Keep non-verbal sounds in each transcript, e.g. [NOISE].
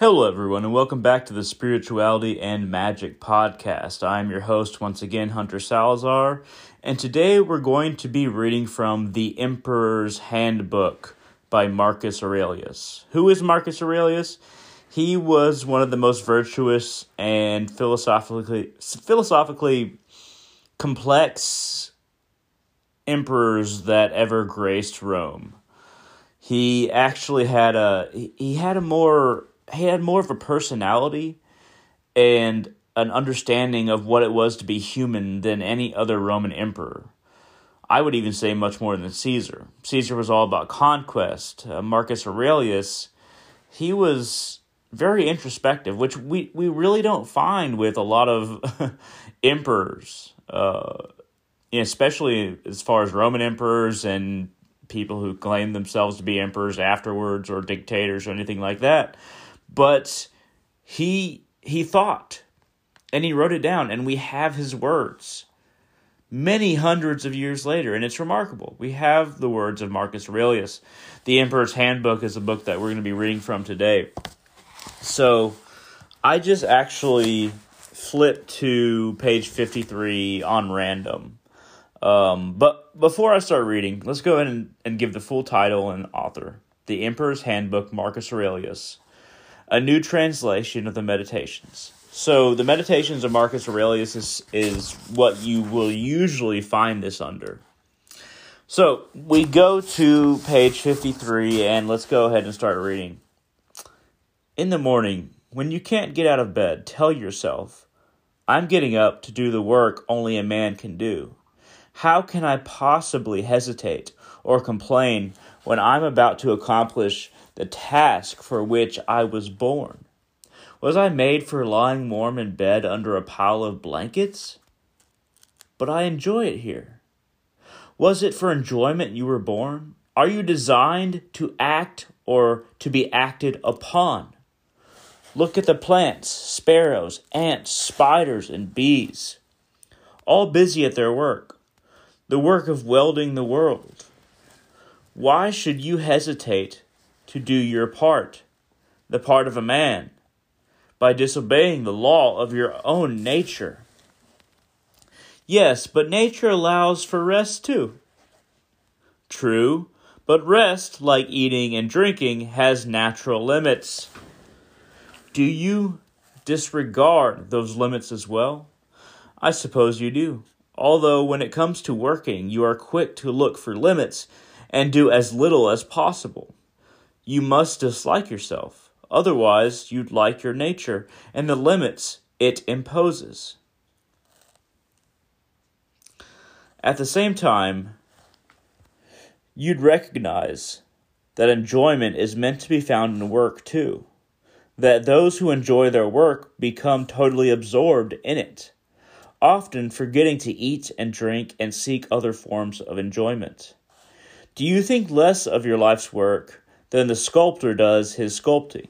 Hello, everyone, and welcome back to the Spirituality and Magic Podcast. I'm your host, once again, Hunter Salazar, and today we're going to be reading from The Emperor's Handbook by Marcus Aurelius. Who is Marcus Aurelius? He was one of the most virtuous and philosophically philosophically complex emperors that ever graced Rome. He actually had a he had a more he had more of a personality and an understanding of what it was to be human than any other Roman emperor. I would even say much more than Caesar. Caesar was all about conquest. Uh, Marcus Aurelius, he was very introspective, which we, we really don't find with a lot of [LAUGHS] emperors, uh, especially as far as Roman emperors and people who claim themselves to be emperors afterwards or dictators or anything like that but he he thought and he wrote it down and we have his words many hundreds of years later and it's remarkable. We have the words of marcus aurelius. The emperor's handbook is a book that we're going to be reading from today. So i just actually flipped to page 53 on random. Um, but before i start reading let's go ahead and, and give the full title and author. The emperor's handbook marcus aurelius a new translation of the Meditations. So the Meditations of Marcus Aurelius is, is what you will usually find this under. So we go to page 53 and let's go ahead and start reading. In the morning, when you can't get out of bed, tell yourself, I'm getting up to do the work only a man can do. How can I possibly hesitate or complain when I'm about to accomplish the task for which I was born? Was I made for lying warm in bed under a pile of blankets? But I enjoy it here. Was it for enjoyment you were born? Are you designed to act or to be acted upon? Look at the plants, sparrows, ants, spiders, and bees, all busy at their work, the work of welding the world. Why should you hesitate to do your part, the part of a man, by disobeying the law of your own nature. Yes, but nature allows for rest too. True, but rest, like eating and drinking, has natural limits. Do you disregard those limits as well? I suppose you do. Although, when it comes to working, you are quick to look for limits and do as little as possible. You must dislike yourself, otherwise, you'd like your nature and the limits it imposes. At the same time, you'd recognize that enjoyment is meant to be found in work too. That those who enjoy their work become totally absorbed in it, often forgetting to eat and drink and seek other forms of enjoyment. Do you think less of your life's work than the sculptor does his sculpting,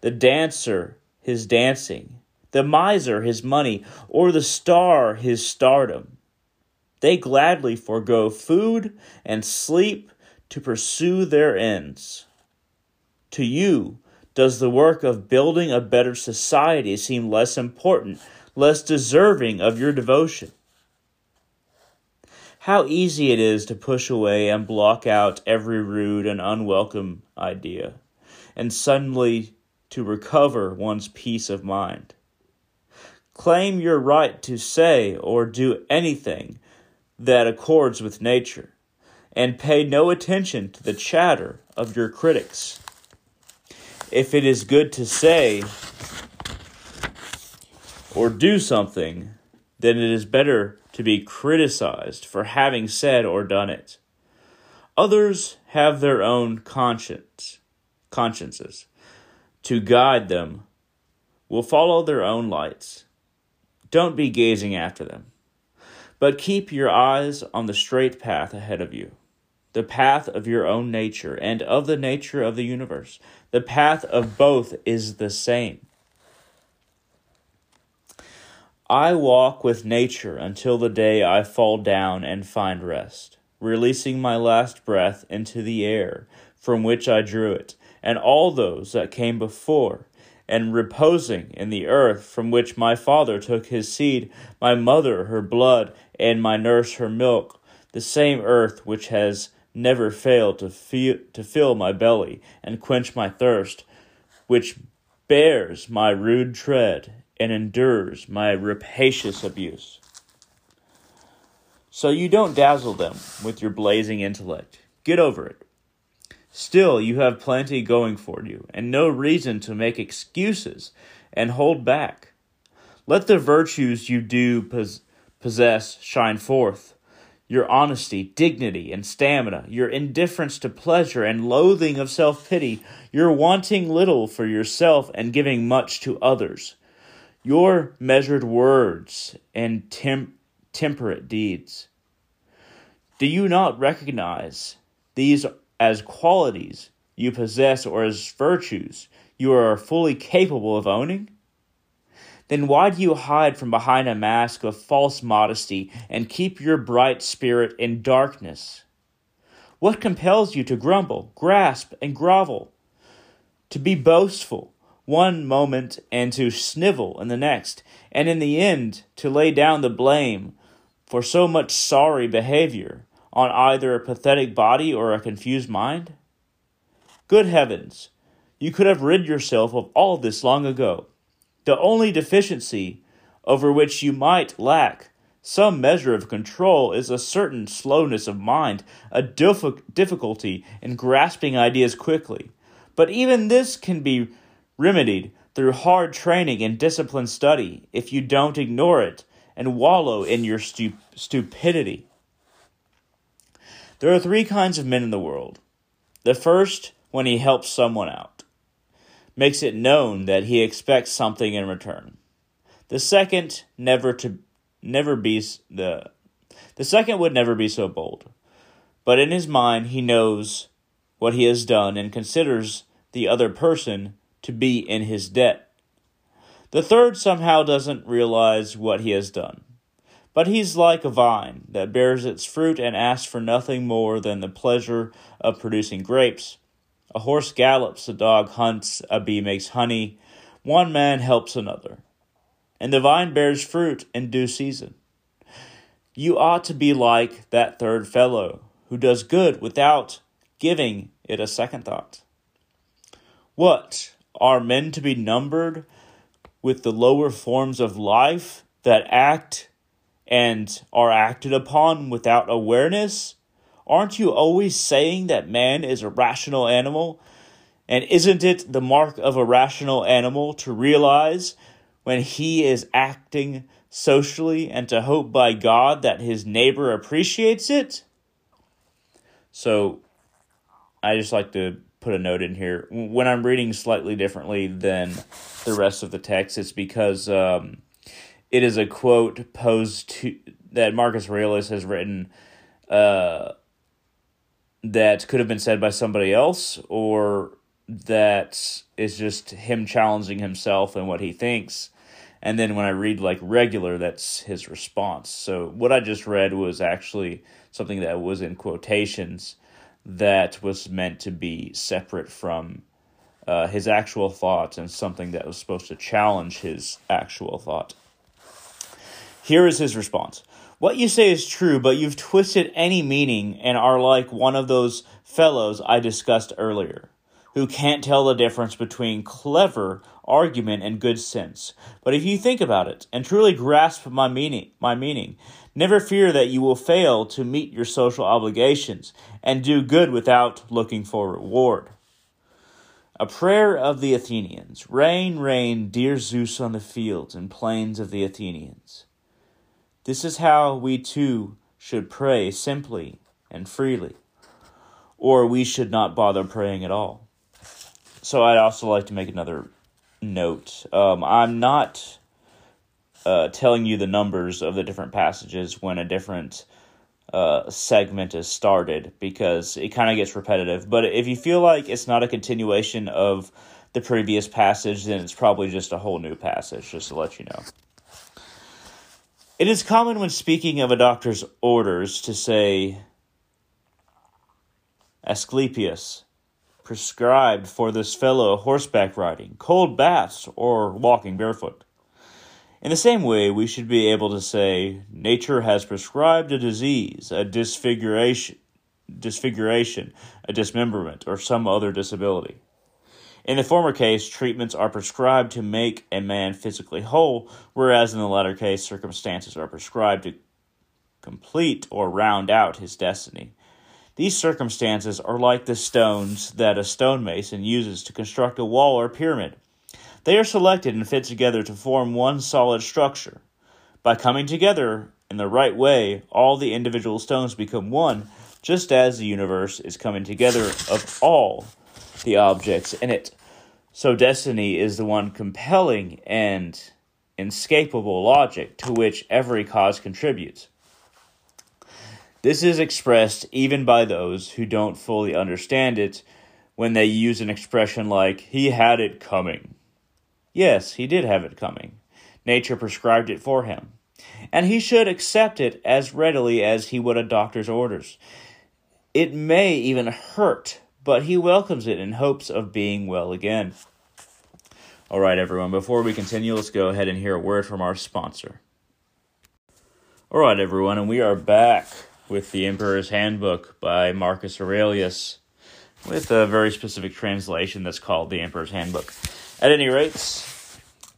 the dancer his dancing, the miser his money, or the star his stardom. They gladly forego food and sleep to pursue their ends. To you, does the work of building a better society seem less important, less deserving of your devotion? How easy it is to push away and block out every rude and unwelcome idea, and suddenly to recover one's peace of mind. Claim your right to say or do anything that accords with nature, and pay no attention to the chatter of your critics. If it is good to say or do something, then it is better to be criticized for having said or done it. Others have their own conscience, consciences to guide them, will follow their own lights. Don't be gazing after them, but keep your eyes on the straight path ahead of you, the path of your own nature and of the nature of the universe. The path of both is the same. I walk with nature until the day I fall down and find rest, releasing my last breath into the air from which I drew it, and all those that came before, and reposing in the earth from which my father took his seed, my mother her blood, and my nurse her milk, the same earth which has never failed to, feel, to fill my belly and quench my thirst, which bears my rude tread and endures my rapacious abuse. So you don't dazzle them with your blazing intellect. Get over it. Still, you have plenty going for you, and no reason to make excuses and hold back. Let the virtues you do pos- possess shine forth your honesty, dignity, and stamina, your indifference to pleasure and loathing of self pity, your wanting little for yourself and giving much to others, your measured words and tem- temperate deeds. Do you not recognize these as qualities you possess or as virtues you are fully capable of owning? then why do you hide from behind a mask of false modesty and keep your bright spirit in darkness? What compels you to grumble, grasp, and grovel? To be boastful one moment and to snivel in the next, and in the end to lay down the blame for so much sorry behavior on either a pathetic body or a confused mind? Good heavens, you could have rid yourself of all this long ago. The only deficiency over which you might lack some measure of control is a certain slowness of mind, a difficulty in grasping ideas quickly. But even this can be remedied through hard training and disciplined study if you don't ignore it and wallow in your stu- stupidity. There are three kinds of men in the world. The first, when he helps someone out makes it known that he expects something in return. The second never to never be the the second would never be so bold. But in his mind he knows what he has done and considers the other person to be in his debt. The third somehow doesn't realize what he has done. But he's like a vine that bears its fruit and asks for nothing more than the pleasure of producing grapes. A horse gallops, a dog hunts, a bee makes honey, one man helps another, and the vine bears fruit in due season. You ought to be like that third fellow who does good without giving it a second thought. What are men to be numbered with the lower forms of life that act and are acted upon without awareness? Aren't you always saying that man is a rational animal? And isn't it the mark of a rational animal to realize when he is acting socially and to hope by God that his neighbor appreciates it? So I just like to put a note in here. When I'm reading slightly differently than the rest of the text, it's because um, it is a quote posed to that Marcus Aurelius has written uh, that could have been said by somebody else or that is just him challenging himself and what he thinks. And then when I read like regular, that's his response. So what I just read was actually something that was in quotations that was meant to be separate from uh, his actual thought and something that was supposed to challenge his actual thought. Here is his response what you say is true, but you've twisted any meaning and are like one of those fellows I discussed earlier, who can't tell the difference between clever argument and good sense. But if you think about it and truly grasp my meaning, my meaning, never fear that you will fail to meet your social obligations and do good without looking for reward. A prayer of the Athenians. Rain, rain, dear Zeus on the fields and plains of the Athenians. This is how we too should pray simply and freely, or we should not bother praying at all. So, I'd also like to make another note. Um, I'm not uh, telling you the numbers of the different passages when a different uh, segment is started because it kind of gets repetitive. But if you feel like it's not a continuation of the previous passage, then it's probably just a whole new passage, just to let you know. It is common when speaking of a doctor's orders to say Asclepius prescribed for this fellow horseback riding, cold baths, or walking barefoot. In the same way, we should be able to say, nature has prescribed a disease, a disfiguration, disfiguration, a dismemberment, or some other disability. In the former case, treatments are prescribed to make a man physically whole, whereas in the latter case, circumstances are prescribed to complete or round out his destiny. These circumstances are like the stones that a stonemason uses to construct a wall or pyramid. They are selected and fit together to form one solid structure. By coming together in the right way, all the individual stones become one, just as the universe is coming together of all the objects in it. So, destiny is the one compelling and inescapable logic to which every cause contributes. This is expressed even by those who don't fully understand it when they use an expression like, he had it coming. Yes, he did have it coming. Nature prescribed it for him. And he should accept it as readily as he would a doctor's orders. It may even hurt, but he welcomes it in hopes of being well again. All right, everyone, before we continue, let's go ahead and hear a word from our sponsor. All right, everyone, and we are back with the Emperor's Handbook by Marcus Aurelius with a very specific translation that's called the Emperor's Handbook. At any rate,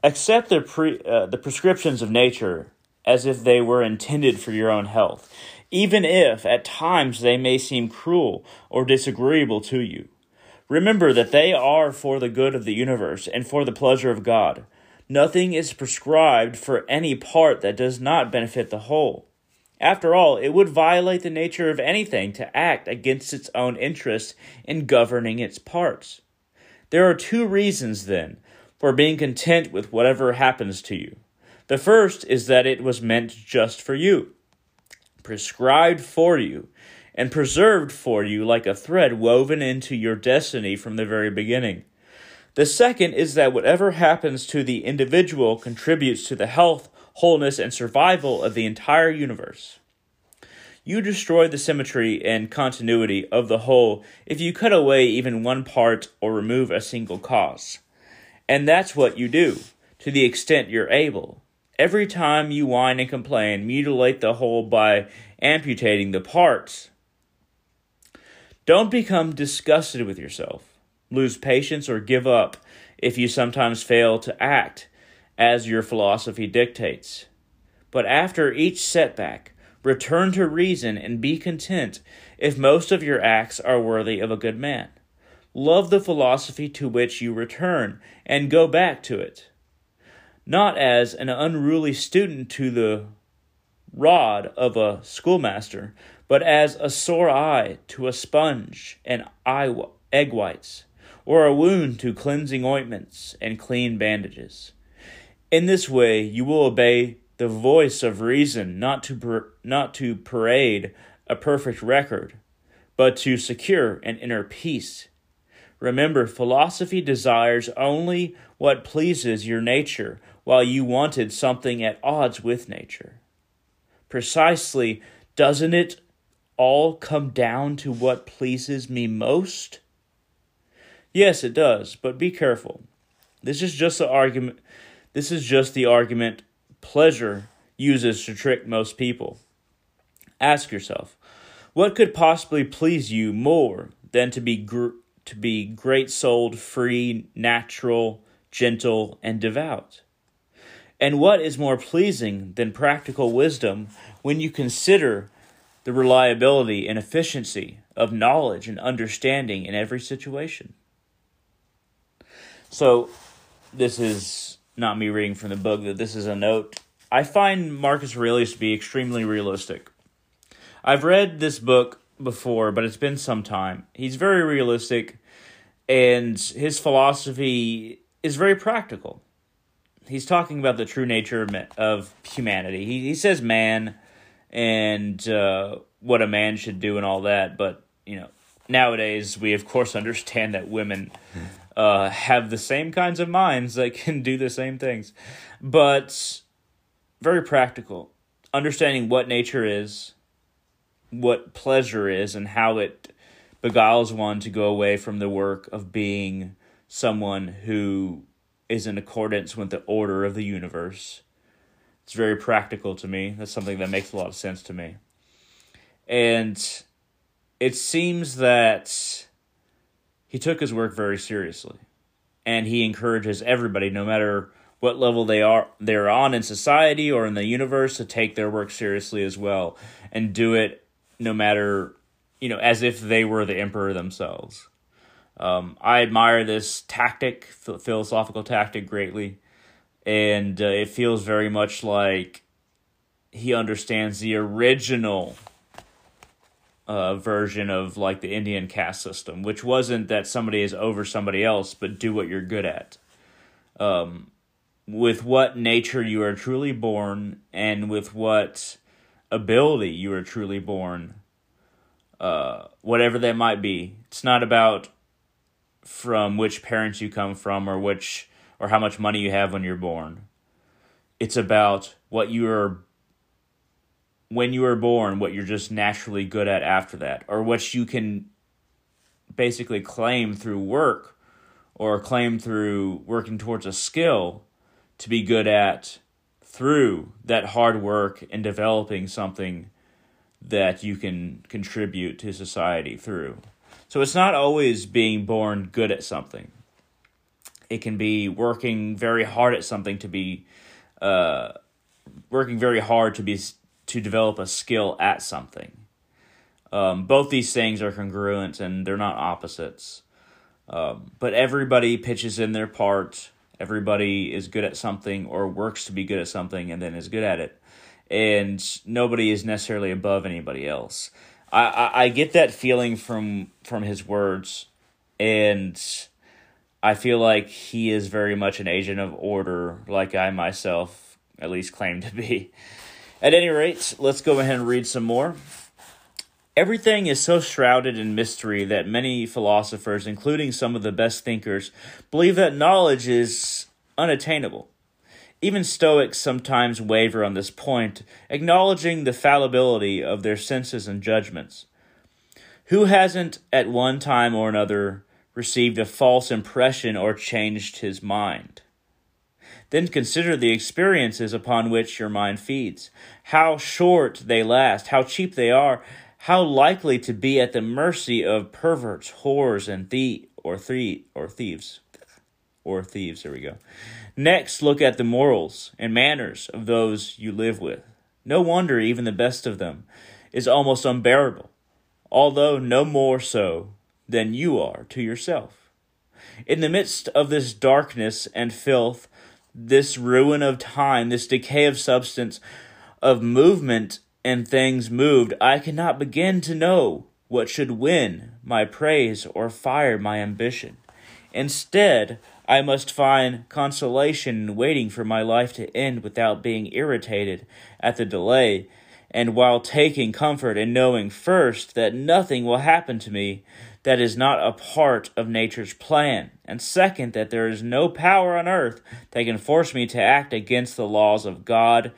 accept the, pre, uh, the prescriptions of nature as if they were intended for your own health, even if at times they may seem cruel or disagreeable to you. Remember that they are for the good of the universe and for the pleasure of God. Nothing is prescribed for any part that does not benefit the whole. After all, it would violate the nature of anything to act against its own interests in governing its parts. There are two reasons, then, for being content with whatever happens to you. The first is that it was meant just for you, prescribed for you, and preserved for you like a thread woven into your destiny from the very beginning. The second is that whatever happens to the individual contributes to the health, wholeness, and survival of the entire universe. You destroy the symmetry and continuity of the whole if you cut away even one part or remove a single cause. And that's what you do, to the extent you're able. Every time you whine and complain, mutilate the whole by amputating the parts. Don't become disgusted with yourself, lose patience, or give up if you sometimes fail to act as your philosophy dictates. But after each setback, Return to reason and be content if most of your acts are worthy of a good man. Love the philosophy to which you return and go back to it. Not as an unruly student to the rod of a schoolmaster, but as a sore eye to a sponge and egg whites, or a wound to cleansing ointments and clean bandages. In this way, you will obey the voice of reason, not to, per, not to parade a perfect record, but to secure an inner peace. Remember, philosophy desires only what pleases your nature, while you wanted something at odds with nature. Precisely, doesn't it all come down to what pleases me most? Yes, it does, but be careful. This is just the argument this is just the argument pleasure uses to trick most people. Ask yourself, what could possibly please you more than to be gr- to be great-souled, free, natural, gentle, and devout? And what is more pleasing than practical wisdom when you consider the reliability and efficiency of knowledge and understanding in every situation? So, this is not me reading from the book, that this is a note. I find Marcus Aurelius to be extremely realistic. I've read this book before, but it's been some time. He's very realistic, and his philosophy is very practical. He's talking about the true nature of humanity. He, he says man and uh, what a man should do and all that, but, you know, nowadays we, of course, understand that women uh, have the same kinds of minds that can do the same things. But very practical. Understanding what nature is, what pleasure is, and how it beguiles one to go away from the work of being someone who is in accordance with the order of the universe. It's very practical to me. That's something that makes a lot of sense to me. And it seems that he took his work very seriously. And he encourages everybody, no matter what level they are they're on in society or in the universe, to take their work seriously as well and do it no matter you know, as if they were the emperor themselves. Um, I admire this tactic, philosophical tactic, greatly, and uh, it feels very much like he understands the original uh, version of like the Indian caste system, which wasn't that somebody is over somebody else, but do what you're good at. Um, with what nature you are truly born, and with what ability you are truly born, uh, whatever that might be. It's not about from which parents you come from or which or how much money you have when you're born. It's about what you are when you are born, what you're just naturally good at after that, or what you can basically claim through work or claim through working towards a skill to be good at through that hard work and developing something that you can contribute to society through. So it's not always being born good at something. It can be working very hard at something to be, uh, working very hard to be to develop a skill at something. Um, both these things are congruent and they're not opposites. Um, but everybody pitches in their part. Everybody is good at something or works to be good at something and then is good at it. And nobody is necessarily above anybody else. I, I, I get that feeling from from his words, and I feel like he is very much an agent of order, like I myself at least claim to be. [LAUGHS] At any rate, let's go ahead and read some more. Everything is so shrouded in mystery that many philosophers, including some of the best thinkers, believe that knowledge is unattainable. Even Stoics sometimes waver on this point, acknowledging the fallibility of their senses and judgments. Who hasn't, at one time or another, received a false impression or changed his mind? Then consider the experiences upon which your mind feeds, how short they last, how cheap they are, how likely to be at the mercy of perverts, whores, and thie- or, thie- or thieves. Or thieves, there we go. Next, look at the morals and manners of those you live with. No wonder even the best of them is almost unbearable, although no more so than you are to yourself. In the midst of this darkness and filth, this ruin of time, this decay of substance, of movement and things moved, I cannot begin to know what should win my praise or fire my ambition. Instead, I must find consolation in waiting for my life to end without being irritated at the delay, and while taking comfort in knowing first that nothing will happen to me that is not a part of nature's plan, and second, that there is no power on earth that can force me to act against the laws of God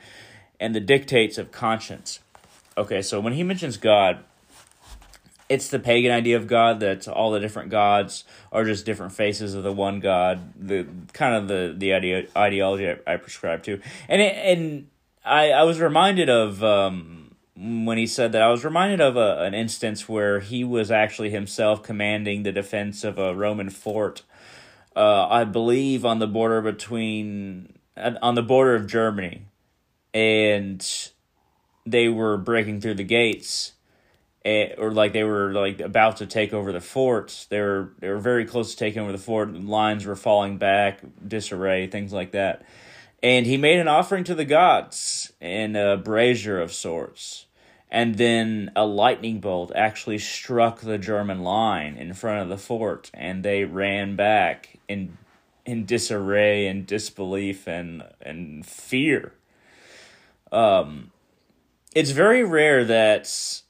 and the dictates of conscience. Okay, so when he mentions God, it's the pagan idea of God that all the different gods are just different faces of the one God. The kind of the the ideology I, I prescribe to, and it, and I I was reminded of um, when he said that I was reminded of a, an instance where he was actually himself commanding the defense of a Roman fort. Uh, I believe on the border between on the border of Germany, and they were breaking through the gates or like they were like about to take over the fort. They were they were very close to taking over the fort. Lines were falling back, disarray, things like that. And he made an offering to the gods in a brazier of sorts. And then a lightning bolt actually struck the German line in front of the fort, and they ran back in in disarray and disbelief and and fear. Um, it's very rare that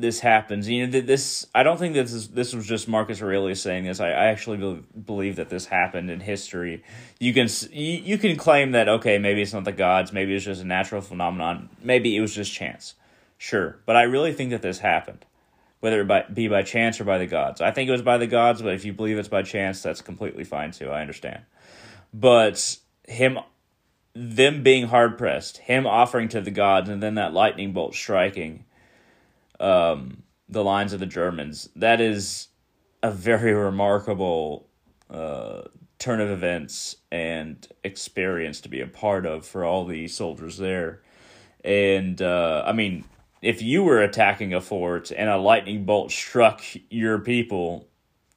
this happens. You know, this I don't think this is this was just Marcus Aurelius saying this. I, I actually believe that this happened in history. You can you, you can claim that okay, maybe it's not the gods, maybe it's just a natural phenomenon, maybe it was just chance. Sure, but I really think that this happened. whether it be by chance or by the gods. I think it was by the gods, but if you believe it's by chance, that's completely fine too. I understand. But him, them being hard pressed, him offering to the gods, and then that lightning bolt striking um, the lines of the Germans, that is a very remarkable uh, turn of events and experience to be a part of for all the soldiers there. And uh, I mean, if you were attacking a fort and a lightning bolt struck your people,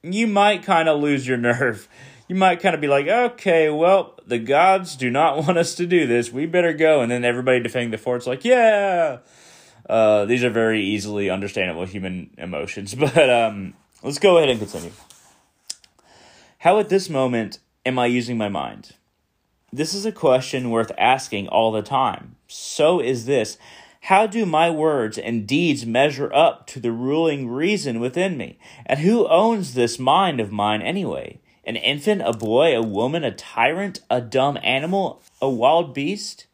you might kind of lose your [LAUGHS] nerve. You might kind of be like, okay, well, the gods do not [LAUGHS] want us to do this. We better go. And then everybody defending the fort's like, yeah. Uh, these are very easily understandable human emotions. [LAUGHS] But um, let's go ahead and continue. How at this moment am I using my mind? This is a question worth asking all the time. So is this how do my words and deeds measure up to the ruling reason within me? And who owns this mind of mine anyway? An infant, a boy, a woman, a tyrant, a dumb animal, a wild beast?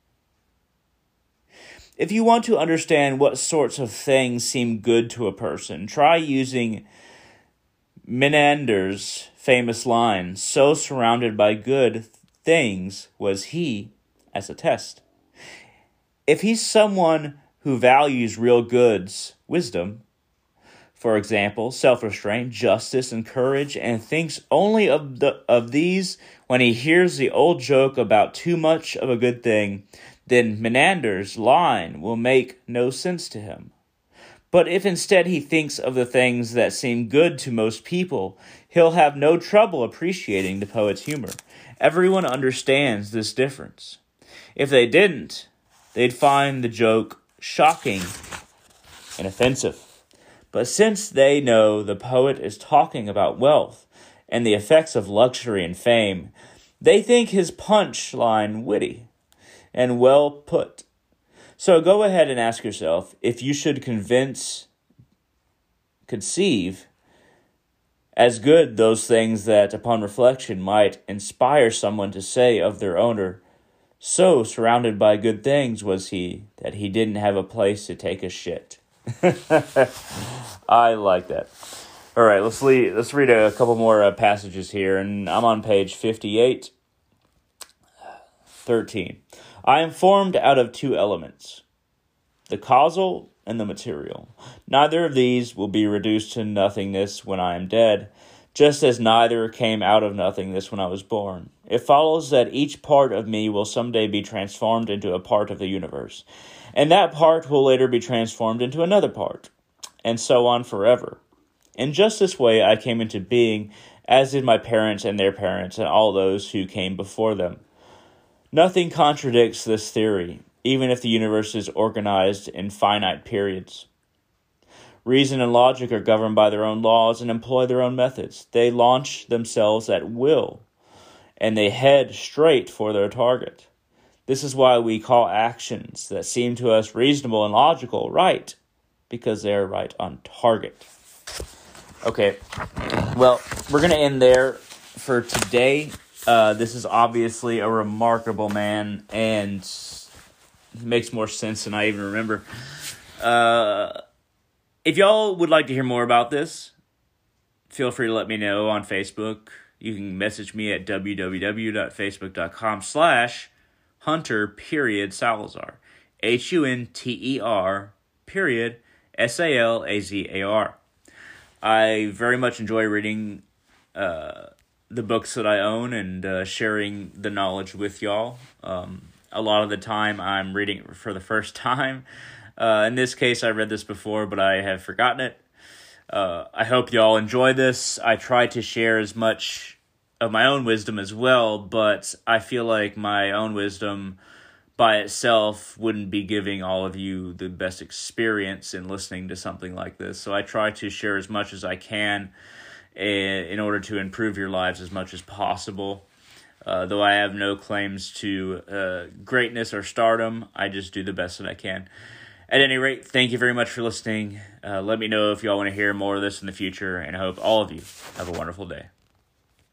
If you want to understand what sorts of things seem good to a person, try using Menander's famous line, So surrounded by good things was he, as a test. If he's someone who values real goods, wisdom, for example, self-restraint, justice, and courage, and thinks only of the of these when he hears the old joke about too much of a good thing, then Menander's line will make no sense to him. But if instead he thinks of the things that seem good to most people, he'll have no trouble appreciating the poet's humor. Everyone understands this difference. If they didn't, they'd find the joke shocking, and offensive. But since they know the poet is talking about wealth and the effects of luxury and fame, they think his punch line witty and well put. So go ahead and ask yourself if you should convince, conceive as good those things that, upon reflection, might inspire someone to say of their owner, so surrounded by good things was he that he didn't have a place to take a shit. [LAUGHS] I like that. All right, let's lead, let's read a couple more uh, passages here, and I'm on page 58, 13. I am formed out of two elements, the causal and the material. Neither of these will be reduced to nothingness when I am dead just as neither came out of nothingness when I was born. It follows that each part of me will someday be transformed into a part of the universe, and that part will later be transformed into another part, and so on forever. In just this way, I came into being, as did my parents and their parents, and all those who came before them. Nothing contradicts this theory, even if the universe is organized in finite periods. Reason and logic are governed by their own laws and employ their own methods. They launch themselves at will, and they head straight for their target. This is why we call actions that seem to us reasonable and logical right, because they are right on target. Okay, well, we're going to end there for today. Uh, this is obviously a remarkable man and makes more sense than I even remember. Uh, if y'all would like to hear more about this, feel free to let me know on Facebook. You can message me at www.facebook.com slash hunter period Salazar. H U N T E R period S A L A Z A R. I very much enjoy reading uh, the books that I own and uh, sharing the knowledge with y'all. Um, a lot of the time, I'm reading it for the first [LAUGHS] time. Uh, in this case, I read this before, but I have forgotten it. Uh, I hope y'all enjoy this. I try to share as much of my own wisdom as well, but I feel like my own wisdom by itself wouldn't be giving all of you the best experience in listening to something like this. So I try to share as much as I can in order to improve your lives as much as possible. Uh, though I have no claims to uh, greatness or stardom, I just do the best that I can. At any rate, thank you very much for listening. Uh, let me know if y'all want to hear more of this in the future, and I hope all of you have a wonderful day.